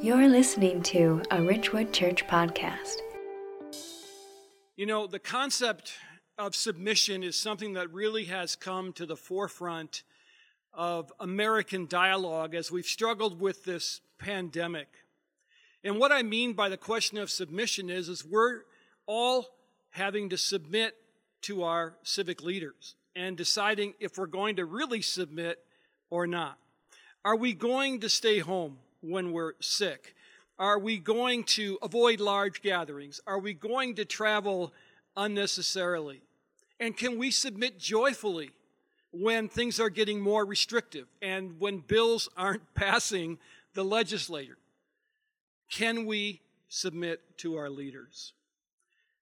You're listening to a Ridgewood Church podcast. You know, the concept of submission is something that really has come to the forefront of American dialogue as we've struggled with this pandemic. And what I mean by the question of submission is, is we're all having to submit to our civic leaders and deciding if we're going to really submit or not. Are we going to stay home when we're sick? Are we going to avoid large gatherings? Are we going to travel unnecessarily? And can we submit joyfully when things are getting more restrictive and when bills aren't passing the legislature? Can we submit to our leaders?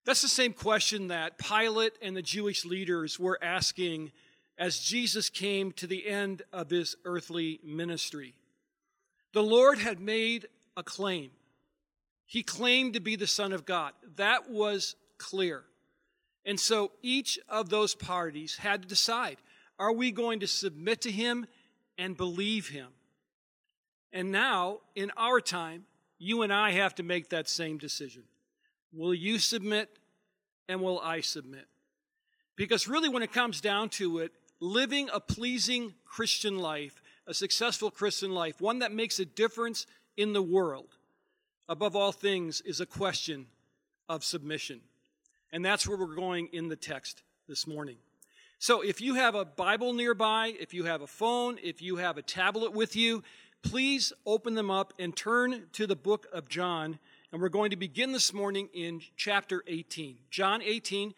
That's the same question that Pilate and the Jewish leaders were asking as Jesus came to the end of his earthly ministry. The Lord had made a claim. He claimed to be the Son of God. That was clear. And so each of those parties had to decide are we going to submit to him and believe him? And now, in our time, you and I have to make that same decision. Will you submit and will I submit? Because really, when it comes down to it, living a pleasing Christian life, a successful Christian life, one that makes a difference in the world, above all things, is a question of submission. And that's where we're going in the text this morning. So if you have a Bible nearby, if you have a phone, if you have a tablet with you, please open them up and turn to the book of John. And we're going to begin this morning in chapter 18. John 18.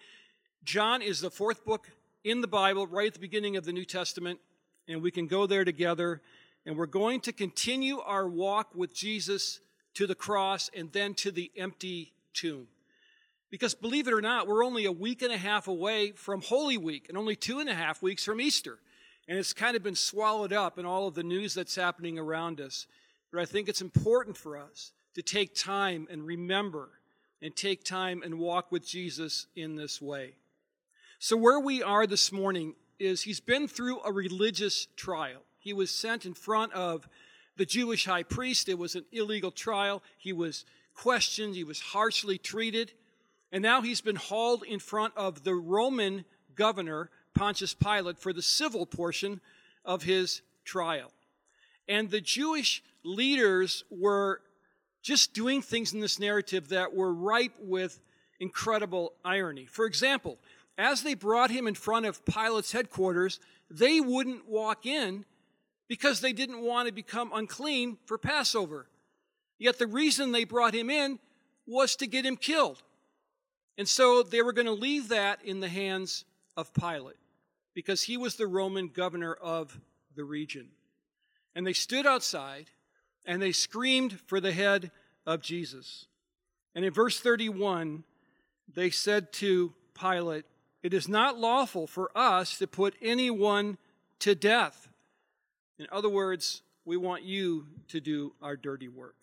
John is the fourth book in the Bible, right at the beginning of the New Testament. And we can go there together. And we're going to continue our walk with Jesus to the cross and then to the empty tomb. Because believe it or not, we're only a week and a half away from Holy Week and only two and a half weeks from Easter. And it's kind of been swallowed up in all of the news that's happening around us. But I think it's important for us to take time and remember and take time and walk with Jesus in this way. So, where we are this morning is he's been through a religious trial. He was sent in front of the Jewish high priest. It was an illegal trial. He was questioned, he was harshly treated. And now he's been hauled in front of the Roman governor, Pontius Pilate, for the civil portion of his trial. And the Jewish leaders were just doing things in this narrative that were ripe with incredible irony. For example, as they brought him in front of Pilate's headquarters, they wouldn't walk in because they didn't want to become unclean for Passover. Yet the reason they brought him in was to get him killed. And so they were going to leave that in the hands of Pilate because he was the Roman governor of the region. And they stood outside and they screamed for the head of Jesus. And in verse 31, they said to Pilate, It is not lawful for us to put anyone to death. In other words, we want you to do our dirty work.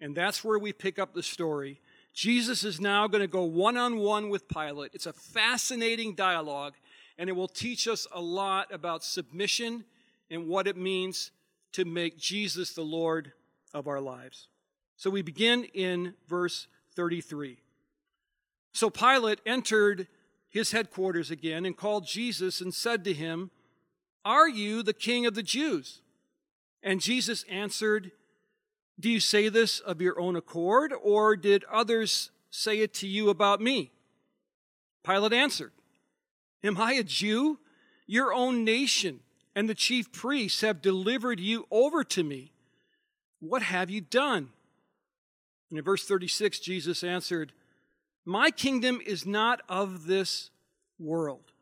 And that's where we pick up the story Jesus is now going to go one on one with Pilate. It's a fascinating dialogue, and it will teach us a lot about submission and what it means to make Jesus the Lord of our lives. So we begin in verse 33. So Pilate entered his headquarters again and called Jesus and said to him, Are you the king of the Jews? And Jesus answered, do you say this of your own accord, or did others say it to you about me? Pilate answered, Am I a Jew? Your own nation and the chief priests have delivered you over to me. What have you done? And in verse 36, Jesus answered, My kingdom is not of this world.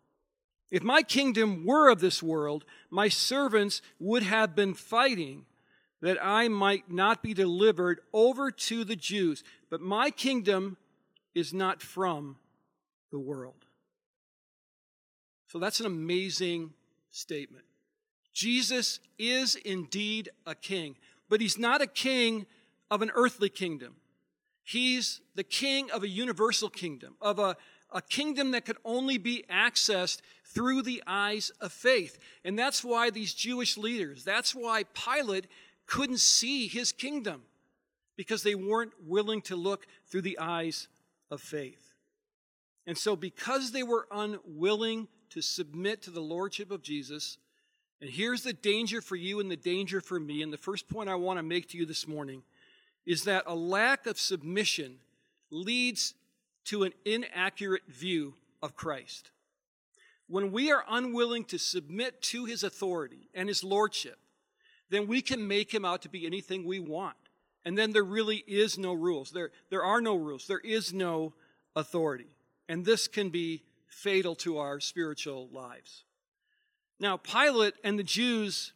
If my kingdom were of this world, my servants would have been fighting that I might not be delivered over to the Jews. But my kingdom is not from the world. So that's an amazing statement. Jesus is indeed a king, but he's not a king of an earthly kingdom. He's the king of a universal kingdom, of a, a kingdom that could only be accessed through the eyes of faith. And that's why these Jewish leaders, that's why Pilate couldn't see his kingdom. because they weren't willing to look through the eyes of faith. And so, because they were unwilling to submit to the lordship of Jesus, and here's the danger for you and the danger for me, and the first point I want to make to you this morning is that a lack of submission leads to an inaccurate view of Christ. When we are unwilling to submit to his authority and his lordship, then we can make him out to be anything we want. And then there really is no rules. There, there are no rules. There is no authority. And this can be fatal to our spiritual lives. Now, Pilate and the Jews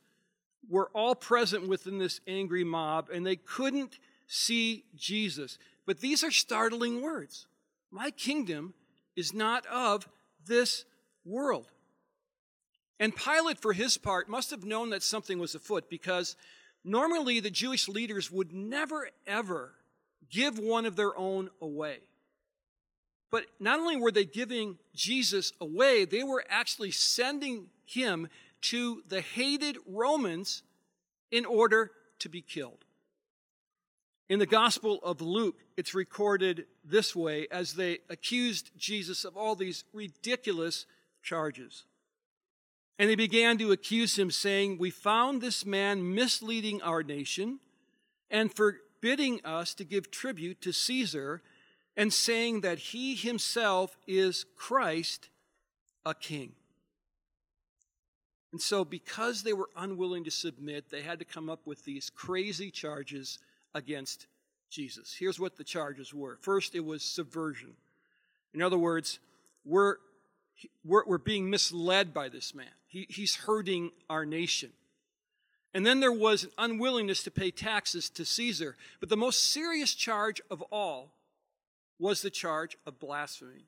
were all present within this angry mob, and they couldn't see Jesus. But these are startling words. My kingdom is not of this world. And Pilate, for his part, must have known that something was afoot because normally the Jewish leaders would never, ever give one of their own away. But not only were they giving Jesus away, they were actually sending him to the hated Romans in order to be killed. In the Gospel of Luke, it's recorded this way as they accused Jesus of all these ridiculous charges. And they began to accuse him, saying, We found this man misleading our nation and forbidding us to give tribute to Caesar, and saying that he himself is Christ, a king. And so, because they were unwilling to submit, they had to come up with these crazy charges against Jesus. Here's what the charges were first, it was subversion. In other words, we're, we're, we're being misled by this man, he, he's hurting our nation. And then there was an unwillingness to pay taxes to Caesar. But the most serious charge of all was the charge of blasphemy.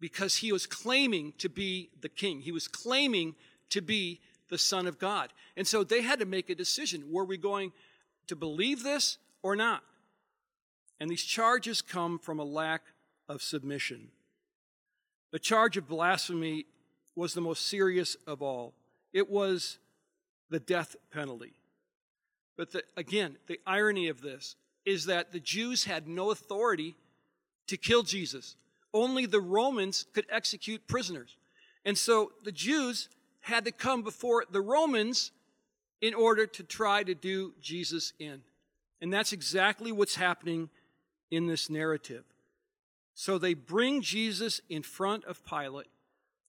Because he was claiming to be the king, he was claiming to be the Son of God. And so they had to make a decision were we going to believe this or not. And these charges come from a lack of submission. The charge of blasphemy was the most serious of all. It was the death penalty. But the, again, the irony of this is that the Jews had no authority to kill Jesus. Only the Romans could execute prisoners. And so the Jews had to come before the Romans in order to try to do Jesus in. And that's exactly what's happening in this narrative. So they bring Jesus in front of Pilate,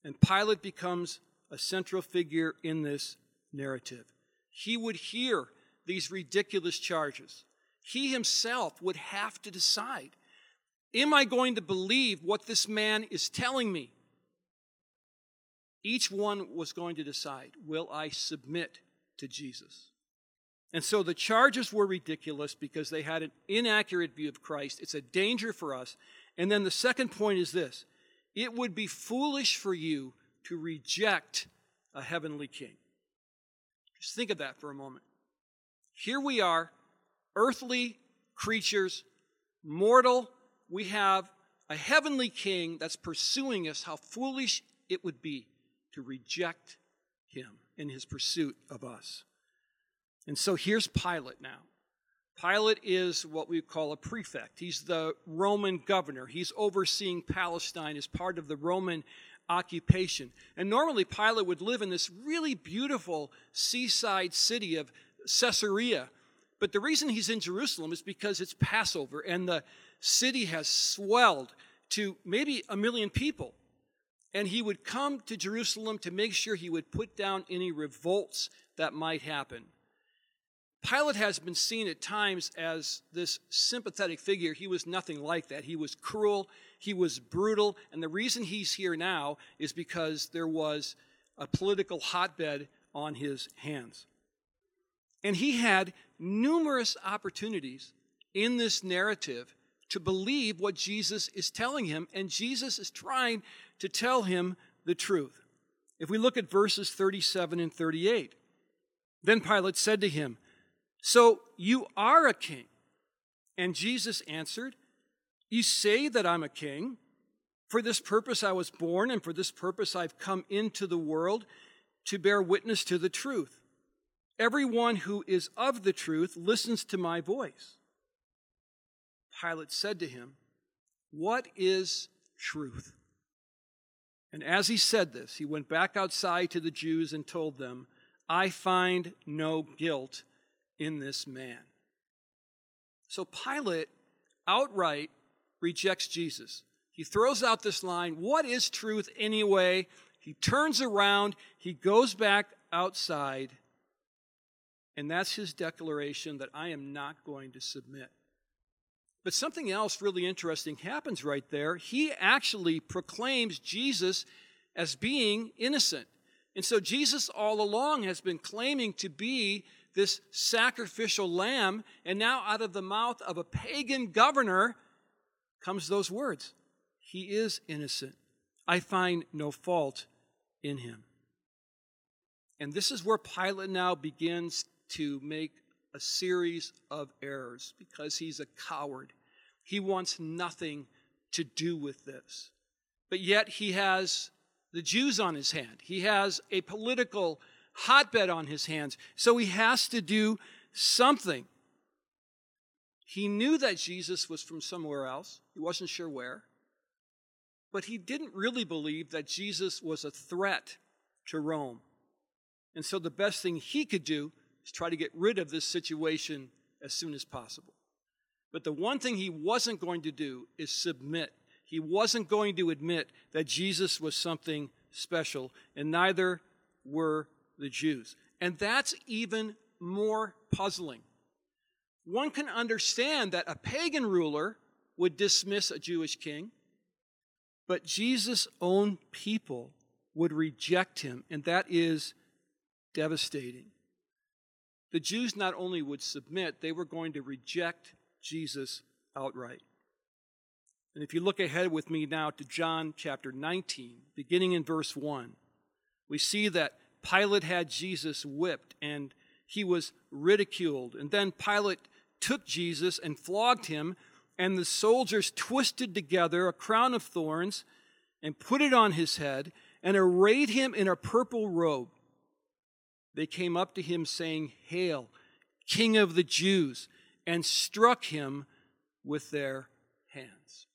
and Pilate becomes a central figure in this narrative. He would hear these ridiculous charges. He himself would have to decide Am I going to believe what this man is telling me? Each one was going to decide Will I submit to Jesus? And so the charges were ridiculous because they had an inaccurate view of Christ. It's a danger for us. And then the second point is this it would be foolish for you to reject a heavenly king. Just think of that for a moment. Here we are, earthly creatures, mortal. We have a heavenly king that's pursuing us. How foolish it would be to reject him in his pursuit of us. And so here's Pilate now. Pilate is what we call a prefect. He's the Roman governor. He's overseeing Palestine as part of the Roman occupation. And normally Pilate would live in this really beautiful seaside city of Caesarea. But the reason he's in Jerusalem is because it's Passover and the city has swelled to maybe a million people. And he would come to Jerusalem to make sure he would put down any revolts that might happen. Pilate has been seen at times as this sympathetic figure. He was nothing like that. He was cruel, he was brutal, and the reason he's here now is because there was a political hotbed on his hands. And he had numerous opportunities in this narrative to believe what Jesus is telling him, and Jesus is trying to tell him the truth. If we look at verses 37 and 38, then Pilate said to him, so you are a king. And Jesus answered, You say that I'm a king. For this purpose I was born, and for this purpose I've come into the world to bear witness to the truth. Everyone who is of the truth listens to my voice. Pilate said to him, What is truth? And as he said this, he went back outside to the Jews and told them, I find no guilt in this man. So Pilate outright rejects Jesus. He throws out this line, What is truth anyway? He turns around, he goes back outside, and that's his declaration that I am not going to submit. But something else really interesting happens right there. He actually proclaims Jesus as being innocent. And so Jesus all along has been claiming to be this sacrificial lamb, and now out of the mouth of a pagan governor comes those words He is innocent. I find no fault in him. And this is where Pilate now begins to make a series of errors because he's a coward. He wants nothing to do with this. But yet he has the Jews on his hand, he has a political hotbed on his hands. So he has to do something. He knew that Jesus was from somewhere else, he wasn't sure where. But he didn't really believe that Jesus was a threat to Rome. And so the best thing he could do is try to get rid of this situation as soon as possible. But the one thing he wasn't going to do is submit. He wasn't going to admit that Jesus was something special, and neither were the Jews. And that's even more puzzling. One can understand that a pagan ruler would dismiss a Jewish king, but Jesus' own people would reject him, and that is devastating. The Jews not only would submit, they were going to reject Jesus outright. And if you look ahead with me now to John chapter 19, beginning in verse 1, we see that Pilate had Jesus whipped and he was ridiculed. And then Pilate took Jesus and flogged him, and the soldiers twisted together a crown of thorns and put it on his head and arrayed him in a purple robe. They came up to him saying, Hail, King of the Jews, and struck him with their hands.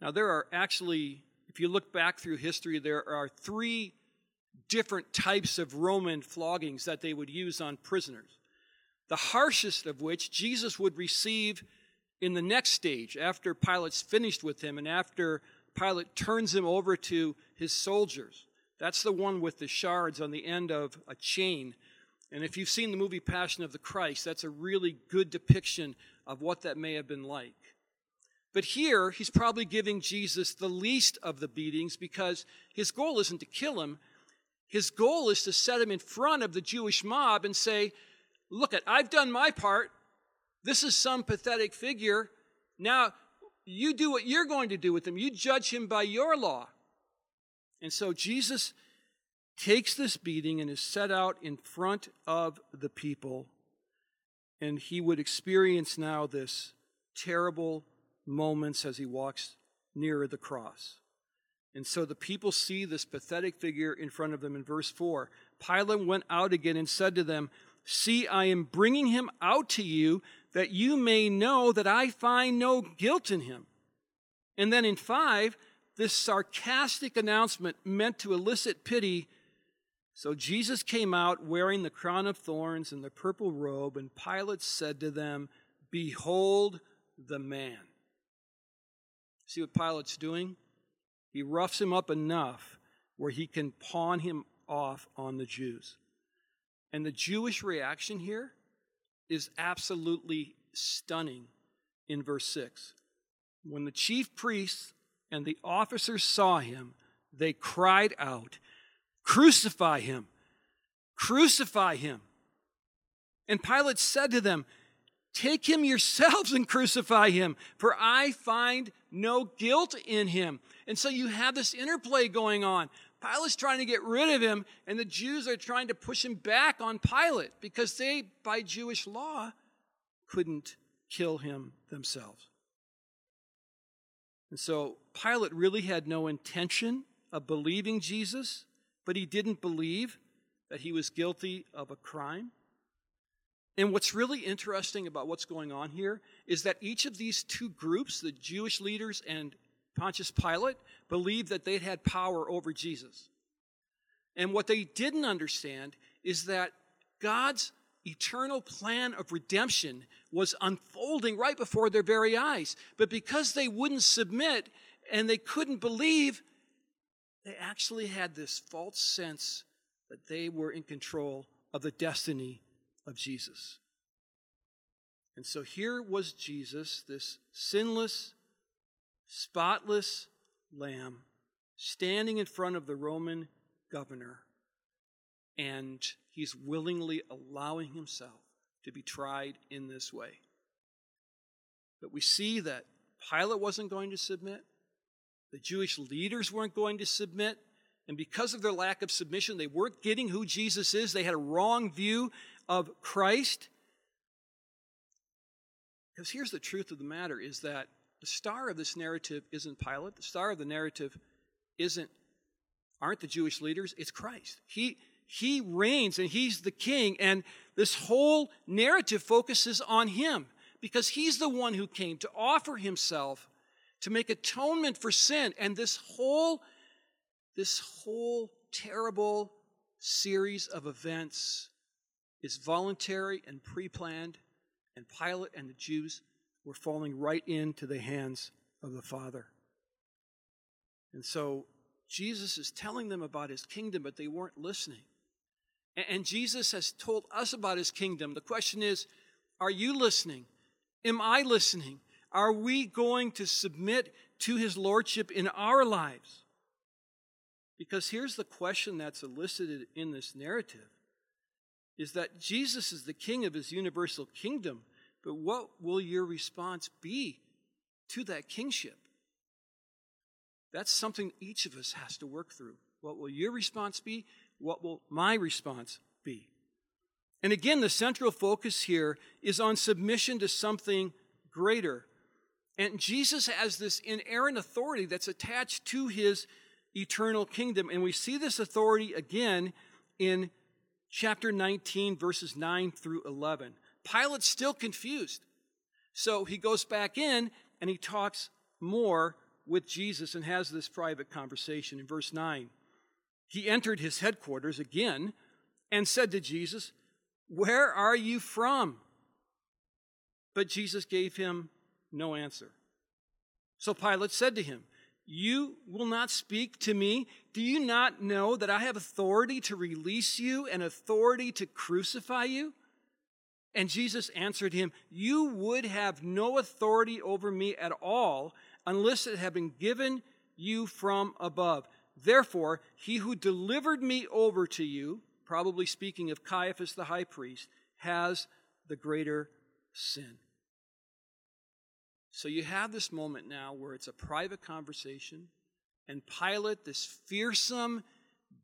Now, there are actually, if you look back through history, there are three different types of Roman floggings that they would use on prisoners. The harshest of which Jesus would receive in the next stage, after Pilate's finished with him and after Pilate turns him over to his soldiers. That's the one with the shards on the end of a chain. And if you've seen the movie Passion of the Christ, that's a really good depiction of what that may have been like. But here, he's probably giving Jesus the least of the beatings because his goal isn't to kill him, his goal is to set him in front of the Jewish mob and say, Look, at, I've done my part. This is some pathetic figure. Now, you do what you're going to do with him. You judge him by your law. And so Jesus takes this beating and is set out in front of the people. And he would experience now this terrible moments as he walks nearer the cross. And so the people see this pathetic figure in front of them in verse 4. Pilate went out again and said to them, See, I am bringing him out to you that you may know that I find no guilt in him. And then in 5, this sarcastic announcement meant to elicit pity. So Jesus came out wearing the crown of thorns and the purple robe, and Pilate said to them, Behold the man. See what Pilate's doing? He roughs him up enough where he can pawn him off on the Jews. And the Jewish reaction here is absolutely stunning in verse 6. When the chief priests and the officers saw him, they cried out, Crucify him! Crucify him! And Pilate said to them, Take him yourselves and crucify him, for I find no guilt in him. And so you have this interplay going on. Pilate's trying to get rid of him, and the Jews are trying to push him back on Pilate because they, by Jewish law, couldn't kill him themselves. And so Pilate really had no intention of believing Jesus, but he didn't believe that he was guilty of a crime. And what's really interesting about what's going on here is that each of these two groups, the Jewish leaders and Pontius Pilate, believed that they'd had power over Jesus. And what they didn't understand is that God's eternal plan of redemption was unfolding right before their very eyes. But because they wouldn't submit and they couldn't believe, they actually had this false sense that they were in control of the destiny of Jesus. And so here was Jesus, this sinless, spotless lamb, standing in front of the Roman governor, and he's willingly allowing himself to be tried in this way. But we see that Pilate wasn't going to submit, the Jewish leaders weren't going to submit, and because of their lack of submission, they weren't getting who Jesus is. They had a wrong view of Christ. Because here's the truth of the matter is that the star of this narrative isn't Pilate. The star of the narrative isn't aren't the Jewish leaders, it's Christ. He he reigns and he's the king and this whole narrative focuses on him because he's the one who came to offer himself to make atonement for sin and this whole this whole terrible series of events is voluntary and pre-planned and Pilate and the Jews were falling right into the hands of the Father. And so Jesus is telling them about his kingdom, but they weren't listening. And Jesus has told us about his kingdom. The question is are you listening? Am I listening? Are we going to submit to his lordship in our lives? Because here's the question that's elicited in this narrative is that Jesus is the king of his universal kingdom, but what will your response be to that kingship? That's something each of us has to work through. What will your response be? What will my response be? And again, the central focus here is on submission to something greater. And Jesus has this inerrant authority that's attached to his eternal kingdom. And we see this authority again in chapter 19, verses 9 through 11. Pilate's still confused. So he goes back in and he talks more with Jesus and has this private conversation. In verse 9, he entered his headquarters again and said to Jesus, Where are you from? But Jesus gave him no answer. So Pilate said to him, You will not speak to me? Do you not know that I have authority to release you and authority to crucify you? And Jesus answered him, You would have no authority over me at all unless it had been given you from above. Therefore, he who delivered me over to you, probably speaking of Caiaphas the high priest, has the greater sin. So you have this moment now where it's a private conversation, and Pilate, this fearsome,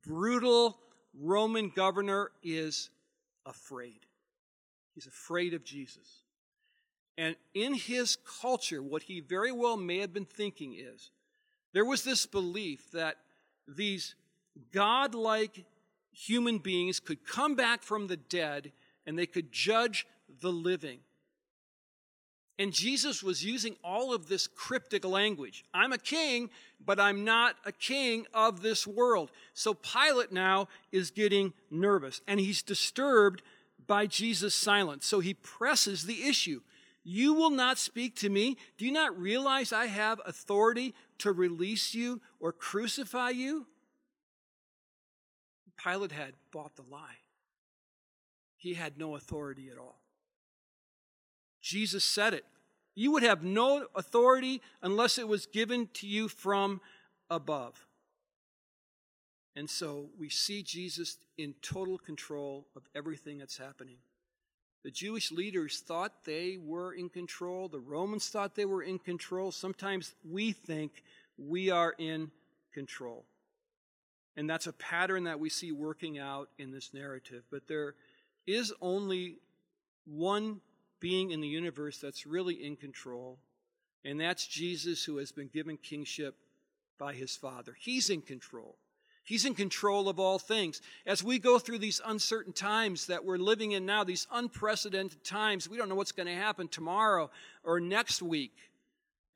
brutal Roman governor, is afraid. He's afraid of Jesus. And in his culture, what he very well may have been thinking is there was this belief that these godlike human beings could come back from the dead and they could judge the living. And Jesus was using all of this cryptic language. I'm a king, but I'm not a king of this world. So Pilate now is getting nervous and he's disturbed by Jesus' silence. So he presses the issue. You will not speak to me. Do you not realize I have authority to release you or crucify you? Pilate had bought the lie. He had no authority at all. Jesus said it. You would have no authority unless it was given to you from above. And so we see Jesus in total control of everything that's happening. The Jewish leaders thought they were in control. The Romans thought they were in control. Sometimes we think we are in control. And that's a pattern that we see working out in this narrative. But there is only one being in the universe that's really in control, and that's Jesus, who has been given kingship by his Father. He's in control. He's in control of all things. As we go through these uncertain times that we're living in now, these unprecedented times, we don't know what's going to happen tomorrow or next week.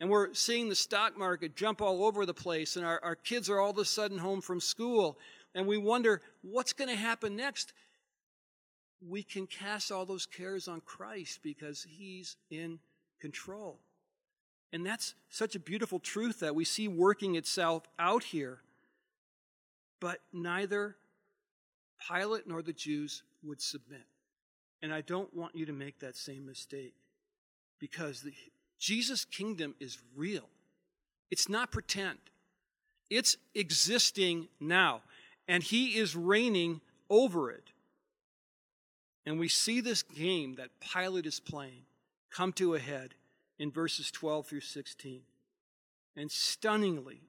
And we're seeing the stock market jump all over the place, and our, our kids are all of a sudden home from school, and we wonder what's going to happen next. We can cast all those cares on Christ because He's in control. And that's such a beautiful truth that we see working itself out here. But neither Pilate nor the Jews would submit. And I don't want you to make that same mistake because the, Jesus' kingdom is real, it's not pretend, it's existing now. And he is reigning over it. And we see this game that Pilate is playing come to a head in verses 12 through 16. And stunningly,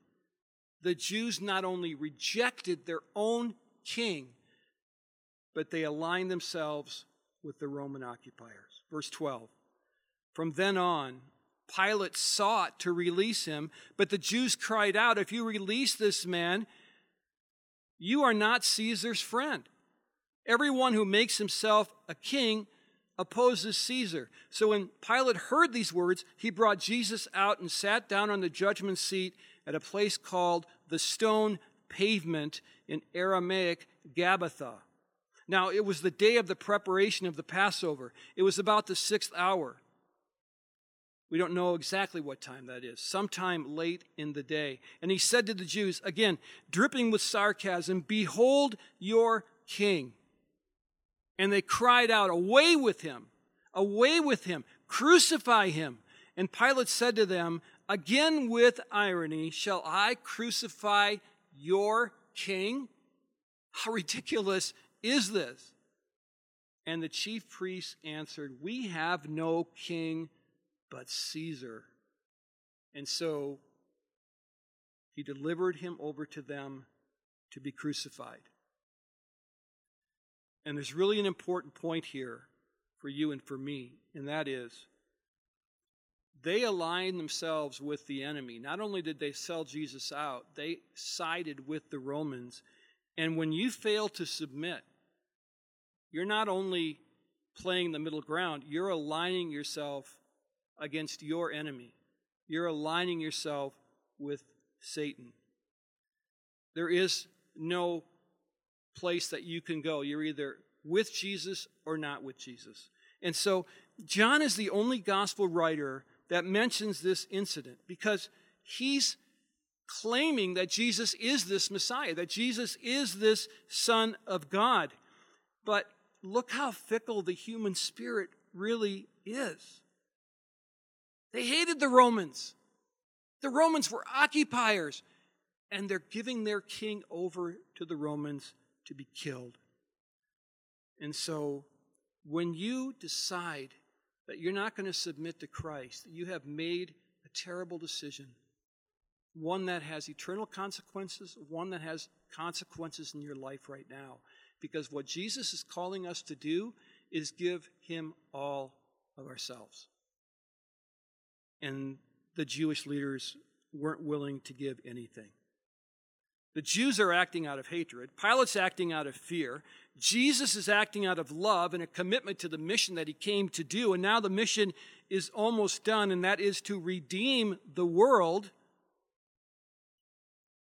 the Jews not only rejected their own king, but they aligned themselves with the Roman occupiers. Verse 12 From then on, Pilate sought to release him, but the Jews cried out, If you release this man, you are not Caesar's friend. Everyone who makes himself a king opposes Caesar. So when Pilate heard these words, he brought Jesus out and sat down on the judgment seat at a place called the stone pavement in Aramaic Gabbatha. Now, it was the day of the preparation of the Passover. It was about the sixth hour. We don't know exactly what time that is, sometime late in the day. And he said to the Jews, again, dripping with sarcasm, Behold your king. And they cried out, Away with him! Away with him! Crucify him! And Pilate said to them, Again with irony, Shall I crucify your king? How ridiculous is this? And the chief priests answered, We have no king but Caesar. And so he delivered him over to them to be crucified. And there's really an important point here for you and for me, and that is they aligned themselves with the enemy. Not only did they sell Jesus out, they sided with the Romans. And when you fail to submit, you're not only playing the middle ground, you're aligning yourself against your enemy. You're aligning yourself with Satan. There is no place that you can go. You're either with Jesus or not with Jesus. And so, John is the only gospel writer that mentions this incident because he's claiming that Jesus is this Messiah, that Jesus is this Son of God. But look how fickle the human spirit really is. They hated the Romans. The Romans were occupiers, and they're giving their king over to the Romans to be killed. And so, when you decide that you're not going to submit to Christ, that you have made a terrible decision. One that has eternal consequences, one that has consequences in your life right now. Because what Jesus is calling us to do is give him all of ourselves and the Jewish leaders weren't willing to give anything. The Jews are acting out of hatred. Pilate's acting out of fear. Jesus is acting out of love and a commitment to the mission that he came to do. And now the mission is almost done, and that is to redeem the world.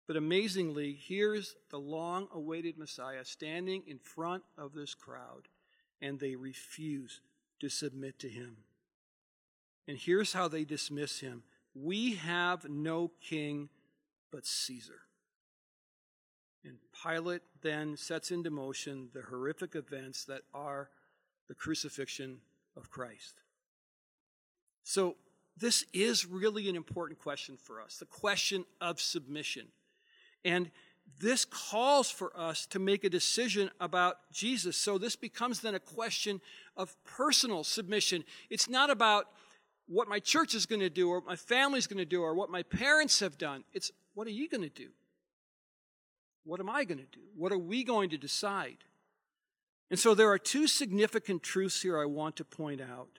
But amazingly, here's the long awaited Messiah standing in front of this crowd, and they refuse to submit to him. And here's how they dismiss him We have no king but Caesar. And Pilate then sets into motion the horrific events that are the crucifixion of Christ. So, this is really an important question for us the question of submission. And this calls for us to make a decision about Jesus. So, this becomes then a question of personal submission. It's not about what my church is going to do or what my family's going to do or what my parents have done. It's what are you going to do? What am I going to do? What are we going to decide? And so there are two significant truths here I want to point out.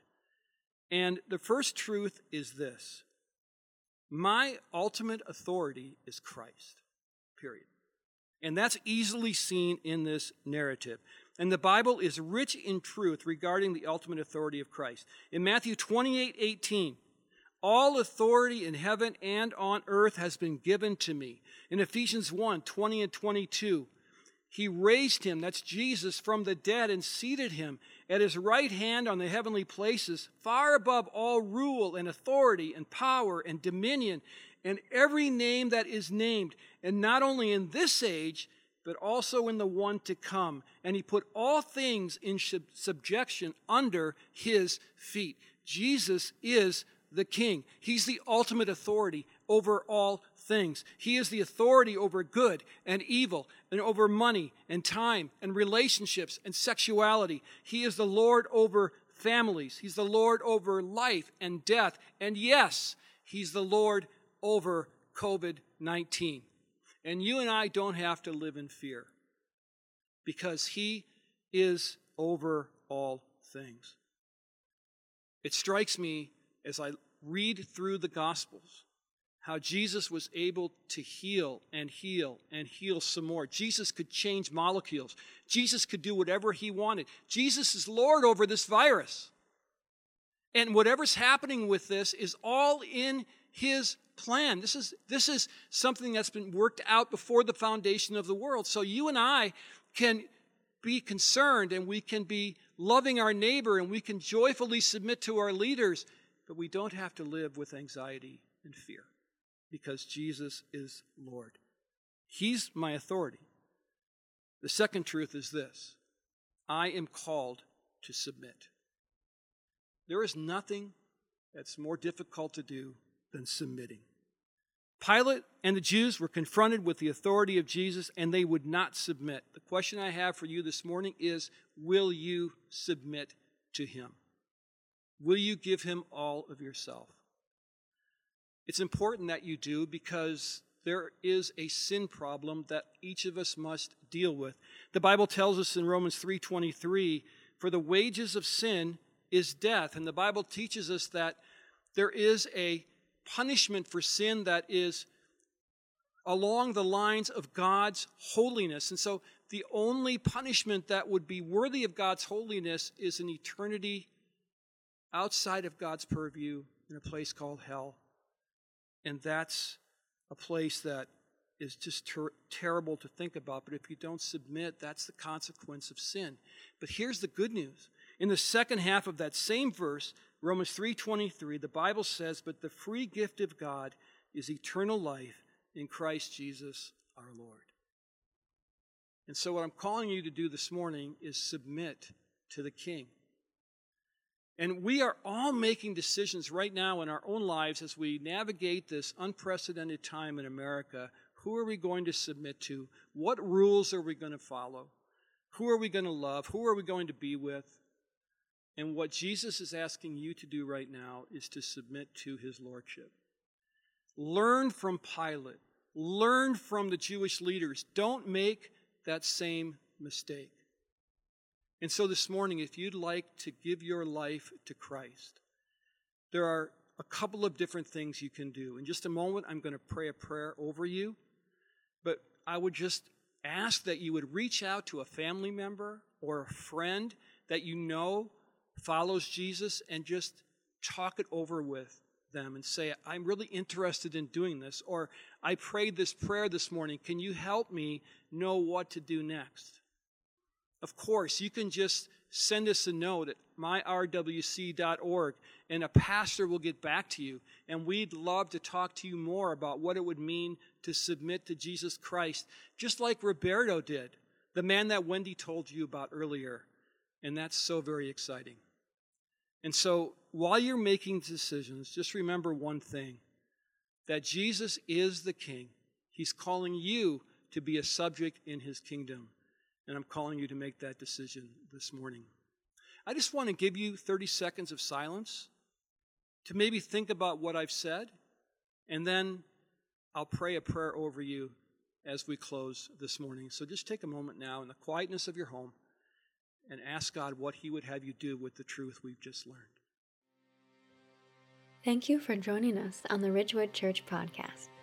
And the first truth is this My ultimate authority is Christ, period. And that's easily seen in this narrative. And the Bible is rich in truth regarding the ultimate authority of Christ. In Matthew 28 18, all authority in heaven and on earth has been given to me. In Ephesians 1 20 and 22, he raised him, that's Jesus, from the dead and seated him at his right hand on the heavenly places, far above all rule and authority and power and dominion and every name that is named, and not only in this age, but also in the one to come. And he put all things in subjection under his feet. Jesus is the king. He's the ultimate authority over all things. He is the authority over good and evil and over money and time and relationships and sexuality. He is the Lord over families. He's the Lord over life and death. And yes, He's the Lord over COVID 19. And you and I don't have to live in fear because He is over all things. It strikes me as I read through the Gospels how Jesus was able to heal and heal and heal some more. Jesus could change molecules. Jesus could do whatever he wanted. Jesus is Lord over this virus. And whatever's happening with this is all in his plan. This is, this is something that's been worked out before the foundation of the world. So you and I can be concerned and we can be loving our neighbor and we can joyfully submit to our leaders, but we don't have to live with anxiety and fear because Jesus is Lord. He's my authority. The second truth is this I am called to submit. There is nothing that's more difficult to do than submitting. Pilate and the Jews were confronted with the authority of Jesus and they would not submit. The question I have for you this morning is Will you submit to him? Will you give him all of yourself? It's important that you do because there is a sin problem that each of us must deal with. The Bible tells us in Romans 3:23, "For the wages of sin is death." And the Bible teaches us that there is a punishment for sin that is along the lines of God's holiness. And so the only punishment that would be worthy of God's holiness is an eternity outside of God's purview in a place called hell. And that's a place that is just ter- terrible to think about. But if you don't submit, that's the consequence of sin. But here's the good news. In the second half of that same verse, Romans 3:23, the Bible says, "But the free gift of God is eternal life in Christ Jesus our Lord." And so what I'm calling you to do this morning is submit to the King. And we are all making decisions right now in our own lives as we navigate this unprecedented time in America. Who are we going to submit to? What rules are we going to follow? Who are we going to love? Who are we going to be with? And what Jesus is asking you to do right now is to submit to his lordship. Learn from Pilate. Learn from the Jewish leaders. Don't make that same mistake. And so this morning, if you'd like to give your life to Christ, there are a couple of different things you can do. In just a moment, I'm going to pray a prayer over you. But I would just ask that you would reach out to a family member or a friend that you know follows Jesus and just talk it over with them and say, I'm really interested in doing this. Or I prayed this prayer this morning. Can you help me know what to do next? Of course, you can just send us a note at myrwc.org and a pastor will get back to you. And we'd love to talk to you more about what it would mean to submit to Jesus Christ, just like Roberto did, the man that Wendy told you about earlier. And that's so very exciting. And so while you're making decisions, just remember one thing that Jesus is the King. He's calling you to be a subject in his kingdom. And I'm calling you to make that decision this morning. I just want to give you 30 seconds of silence to maybe think about what I've said, and then I'll pray a prayer over you as we close this morning. So just take a moment now in the quietness of your home and ask God what He would have you do with the truth we've just learned. Thank you for joining us on the Ridgewood Church Podcast.